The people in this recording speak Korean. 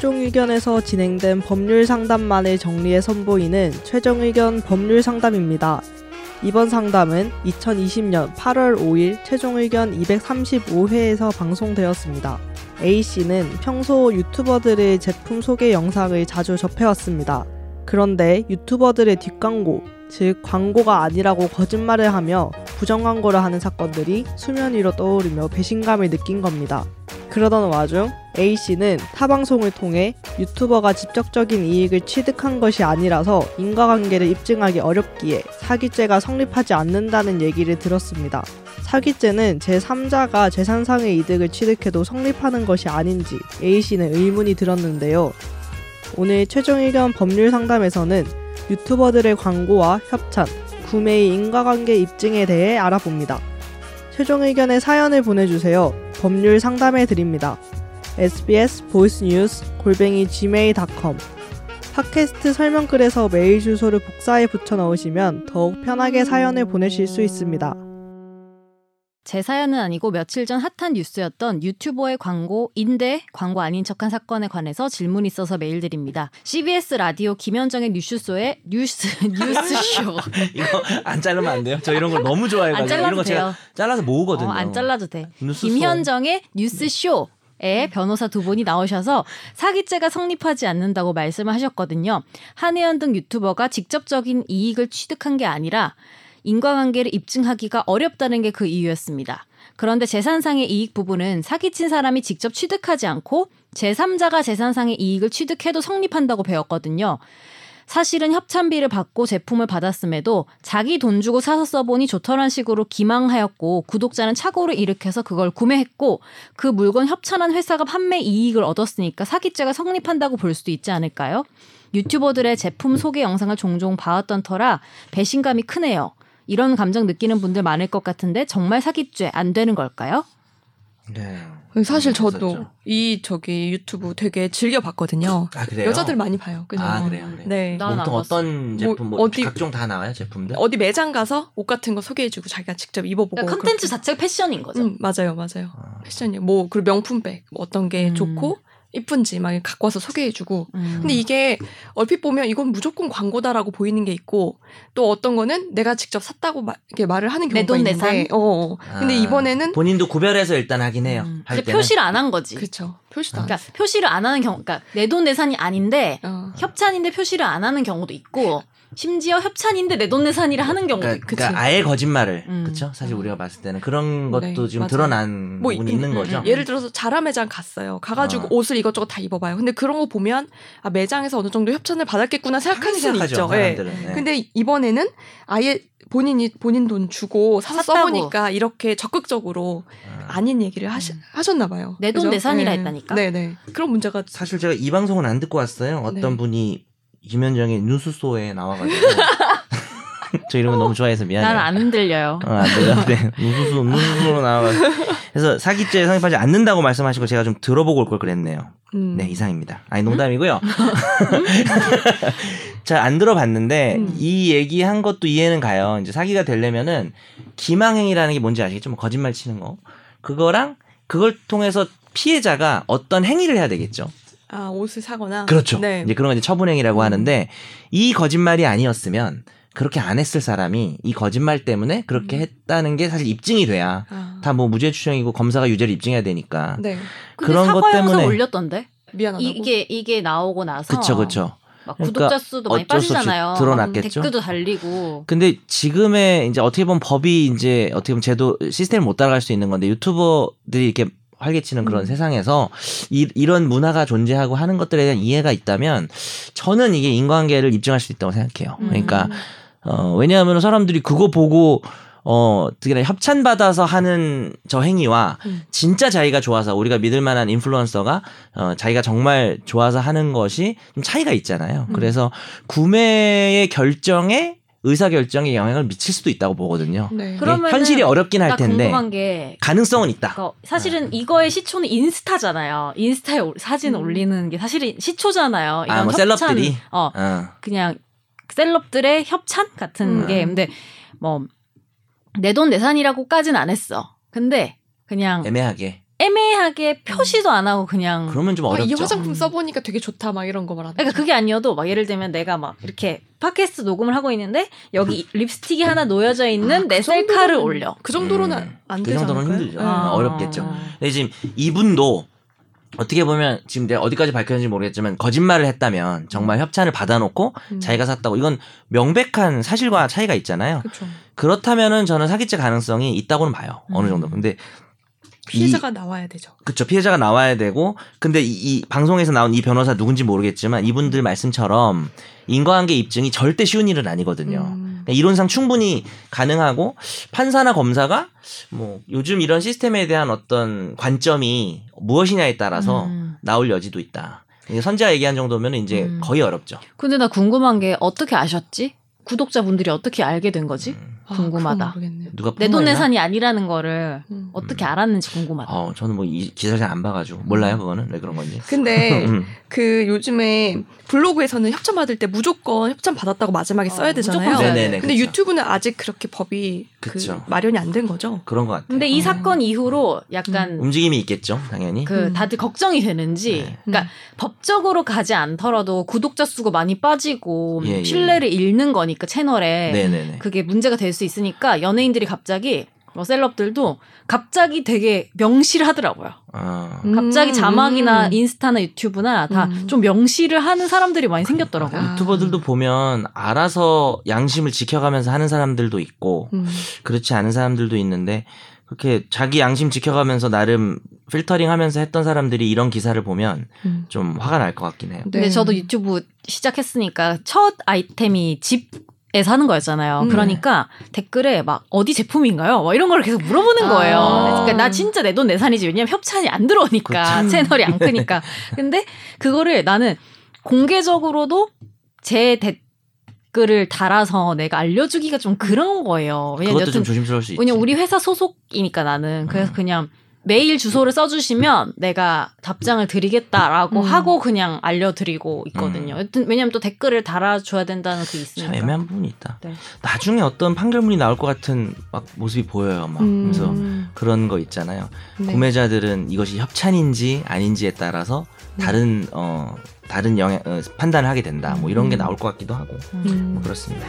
최종 의견에서 진행된 법률 상담만을 정리해 선보이는 최종 의견 법률 상담입니다. 이번 상담은 2020년 8월 5일 최종 의견 235회에서 방송되었습니다. A씨는 평소 유튜버들의 제품 소개 영상을 자주 접해왔습니다. 그런데 유튜버들의 뒷광고, 즉 광고가 아니라고 거짓말을 하며 부정 광고를 하는 사건들이 수면 위로 떠오르며 배신감을 느낀 겁니다. 그러던 와중 A씨는 타 방송을 통해 유튜버가 직접적인 이익을 취득한 것이 아니라서 인과관계를 입증하기 어렵기에 사기죄가 성립하지 않는다는 얘기를 들었습니다. 사기죄는 제3자가 재산상의 이득을 취득해도 성립하는 것이 아닌지 A씨는 의문이 들었는데요. 오늘 최종 의견 법률 상담에서는 유튜버들의 광고와 협찬, 구매의 인과관계 입증에 대해 알아봅니다. 최종 의견의 사연을 보내주세요. 법률 상담해 드립니다. Sbs 보이스 뉴스 골뱅이 gmail.com 팟캐스트 설명글에서 메일 주소를 복사해 붙여 넣으시면 더욱 편하게 사연을 보내실 수 있습니다. 제 사연은 아니고 며칠 전 핫한 뉴스였던 유튜버의 광고인데 광고 아닌 척한 사건에 관해서 질문이 있어서 메일 드립니다. CBS 라디오 김현정의 뉴스쇼의 뉴스 뉴스쇼. 이거 안 자르면 안 돼요? 저 이런 걸 너무 좋아해가지고 안 잘라도 이런 거 제가 돼요. 잘라서 모으거든요. 어, 안 잘라도 돼. 뉴스쇼. 김현정의 뉴스쇼. 에 변호사 두 분이 나오셔서 사기죄가 성립하지 않는다고 말씀을 하셨거든요. 한혜연 등 유튜버가 직접적인 이익을 취득한 게 아니라 인과관계를 입증하기가 어렵다는 게 그 이유였습니다. 그런데 재산상의 이익 부분은 사기친 사람이 직접 취득하지 않고 제3자가 재산상의 이익을 취득해도 성립한다고 배웠거든요. 사실은 협찬비를 받고 제품을 받았음에도 자기 돈 주고 사서 써보니 좋더란 식으로 기망하였고 구독자는 착오를 일으켜서 그걸 구매했고 그 물건 협찬한 회사가 판매 이익을 얻었으니까 사기죄가 성립한다고 볼 수도 있지 않을까요? 유튜버들의 제품 소개 영상을 종종 봐왔던 터라 배신감이 크네요. 이런 감정 느끼는 분들 많을 것 같은데 정말 사기죄 안 되는 걸까요? 네. 사실 저도 그랬었죠. 이 저기 유튜브 되게 즐겨 봤거든요. 아 그래요? 여자들 많이 봐요. 그냥. 아 그래요. 그래요. 네. 난 보통 안 어떤 뭐, 제품 뭐 어디- 각종 다 나와요 제품들? 어디 매장 가서 옷 같은 거 소개해 주고 자기가 직접 입어 보고. 그러니까 컨텐츠 그렇게. 자체가 패션인 거죠. 음, 맞아요, 맞아요. 아. 패션이요. 뭐 그리고 명품백 뭐 어떤 게 음. 좋고 이쁜지 막 갖고 와서 소개해주고. 음. 근데 이게 얼핏 보면 이건 무조건 광고다라고 보이는 게 있고 또 어떤 거는 내가 직접 샀다고 마, 이렇게 말을 하는 내 경우가 내 있는데. 어, 어. 근데 아, 이번에는 본인도 구별해서 일단 하긴 해요. 음. 할 근데 때는. 표시를 안 한 거지. 그렇죠. 표시도 안. 그러니까 표시를 안 하는 경우, 그러니까 내 돈 내산이 아닌데 어. 협찬인데 표시를 안 하는 경우도 있고 심지어 협찬인데 내 돈 내산이라 하는 경우도 그러니까, 있고. 그러니까 아예 거짓말을 음. 그렇죠. 사실 우리가 봤을 때는 그런 것도 네, 지금 맞아요. 드러난 뭐 부분이 이- 있는 음, 거죠. 음, 예를 들어서 자라 매장 갔어요. 가가지고 어. 옷을 이것저것 다 입어봐요. 근데 그런 거 보면 아 매장에서 어느 정도 협찬을 받았겠구나 생각하는 수는 있죠. 예. 사람들은. 네. 근데 이번에는 아예 본인이 본인 돈 주고 사서 샀다고. 써보니까 이렇게 적극적으로 아. 아닌 얘기를 하시, 하셨나 봐요. 내 돈? 내산이라 네. 했다니까? 네네. 그런 문제가 사실 제가 이 방송은 안 듣고 왔어요. 어떤 네. 분이 김현정의 뉴스소에 나와가지고 저 이런 거 너무 좋아해서 미안해요. 난안 들려요. 어, 안 돼요. 네. 누수수, 누수수로 나와가지고. 그래서 사기죄 성립하지 않는다고 말씀하시고 제가 좀 들어보고 올 걸 그랬네요. 음. 네, 이상입니다. 아니, 농담이고요. 자, 안 들어봤는데, 음. 이 얘기한 것도 이해는 가요. 이제 사기가 되려면은, 기망행위라는 게 뭔지 아시겠죠? 뭐 거짓말 치는 거. 그거랑, 그걸 통해서 피해자가 어떤 행위를 해야 되겠죠? 아 옷을 사거나 그렇죠. 네. 이제 그런 거 이제 처분행위라고 하는데, 이 거짓말이 아니었으면, 그렇게 안 했을 사람이 이 거짓말 때문에 그렇게 음. 했다는 게 사실 입증이 돼야 아. 다뭐 무죄 추정이고 검사가 유죄를 입증해야 되니까 네. 그런 사과 것 때문에 올렸던데. 미안하다고. 이게 이게 나오고 나서 그쵸 그쵸 막 그러니까 구독자 수도 많이 빠지잖아요. 드러났겠죠. 댓글도 달리고. 근데 지금의 이제 어떻게 보면 법이 이제 어떻게 보면 제도 시스템을 못 따라갈 수 있는 건데 유튜버들이 이렇게 활개치는 그런 음. 세상에서 이, 이런 문화가 존재하고 하는 것들에 대한 이해가 있다면 저는 이게 인과관계를 입증할 수 있다고 생각해요. 음. 그러니까 어 왜냐하면 사람들이 그거 보고 어 특히나 협찬 받아서 하는 저 행위와 음. 진짜 자기가 좋아서 우리가 믿을 만한 인플루언서가 어 자기가 정말 좋아서 하는 것이 좀 차이가 있잖아요. 음. 그래서 구매의 결정에 의사 결정에 영향을 미칠 수도 있다고 보거든요. 네. 예, 현실이 어렵긴 할나 텐데 궁금한 게 가능성은 있다. 그러니까 사실은 이거의 시초는 인스타잖아요. 인스타에 올- 사진 음. 올리는 게 사실은 시초잖아요. 이런 아, 뭐 협찬, 셀럽들이? 어 어. 그냥 셀럽들의 협찬 같은 음. 게 근데 뭐 내 돈 내산이라고까지는 안 했어. 근데 그냥 애매하게. 애매하게 표시도 안 하고 그냥 그러면 좀 아, 어렵죠. 이 화장품 써보니까 되게 좋다 막 이런 거 말하는. 그러니까 그게 아니어도 막 예를 들면 내가 막 이렇게 팟캐스트 녹음을 하고 있는데 여기 립스틱이 하나 놓여져 있는 내그 셀카를 정도로는- 올려. 그 정도로는 음, 안그 되지 정도는 않을까요? 힘들죠. 네. 아. 어렵겠죠. 근데 지금 이분도 어떻게 보면 지금 내가 어디까지 밝혔는지 모르겠지만 거짓말을 했다면 정말 협찬을 받아놓고 음. 자기가 샀다고 이건 명백한 사실과 차이가 있잖아요. 그렇죠. 그렇다면은 저는 사기죄 가능성이 있다고는 봐요. 어느 음. 정도. 근데 피해자가 나와야 되죠. 그쵸 피해자가 나와야 되고 근데 이, 이 방송에서 나온 이 변호사 누군지 모르겠지만 이분들 말씀처럼 인과관계 입증이 절대 쉬운 일은 아니거든요. 음. 그러니까 이론상 충분히 가능하고 판사나 검사가 뭐 요즘 이런 시스템에 대한 어떤 관점이 무엇이냐에 따라서 음. 나올 여지도 있다. 선재가 얘기한 정도면 이제 음. 거의 어렵죠. 근데 나 궁금한 게 어떻게 아셨지? 구독자분들이 어떻게 알게 된 거지? 음. 아, 궁금하다. 누가 내돈 폭로했나? 내산이 아니라는 거를 음. 어떻게 알았는지 궁금하다. 어, 저는 뭐 이 기사를 잘안 봐가지고 몰라요 그거는 왜 그런 건지. 근데 음. 그 요즘에 블로그에서는 협찬 받을 때 무조건 협찬 받았다고 마지막에 어, 써야 되잖아요. 네네네. 근데 그쵸. 유튜브는 아직 그렇게 법이 그. 마련이 안 된 거죠. 그런 것 같아요. 근데 이 음. 사건 이후로 약간 움직임이 있겠죠, 당연히. 그 음. 다들 걱정이 되는지 네. 그러니까 법적으로 가지 않더라도 구독자 수가 많이 빠지고 예, 예. 신뢰를 잃는 거니까 채널에 네네네. 그게 문제가 될수 있으니까 연예인들이 갑자기 뭐 셀럽들도 갑자기 되게 명시를 하더라고요. 어. 음. 갑자기 자막이나 인스타나 유튜브나 다 음. 좀 명시를 하는 사람들이 많이 생겼더라고요. 아. 유튜버들도 보면 알아서 양심을 지켜가면서 하는 사람들도 있고 음. 그렇지 않은 사람들도 있는데 그렇게 자기 양심 지켜가면서 나름 필터링 하면서 했던 사람들이 이런 기사를 보면 음. 좀 화가 날 것 같긴 해요. 근데 네. 저도 유튜브 시작했으니까 첫 아이템이 집 에서 하는 거였잖아요. 음. 그러니까 댓글에 막 어디 제품인가요? 막 이런 걸 계속 물어보는 아. 거예요. 그러니까 나 진짜 내 돈 내산이지. 왜냐면 협찬이 안 들어오니까 그치. 채널이 안 크니까. 근데 그거를 나는 공개적으로도 제 댓글을 달아서 내가 알려주기가 좀 그런 거예요. 왜냐면 그것도 좀 조심스러울 수 있지. 왜냐면 우리 회사 소속이니까 나는 그래서 음. 그냥 메일 주소를 써주시면 내가 답장을 드리겠다라고 음. 하고 그냥 알려드리고 있거든요. 음. 여튼 왜냐면 또 댓글을 달아줘야 된다는 그게 있으니까. 참 애매한 부분이 있다. 네. 나중에 어떤 판결문이 나올 것 같은 막 모습이 보여요. 막 음. 그래서 그런 거 있잖아요. 네. 구매자들은 이것이 협찬인지 아닌지에 따라서 네. 다른 어 다른 영향 어, 판단을 하게 된다. 뭐 이런 게 음. 나올 것 같기도 하고 음. 음. 뭐 그렇습니다.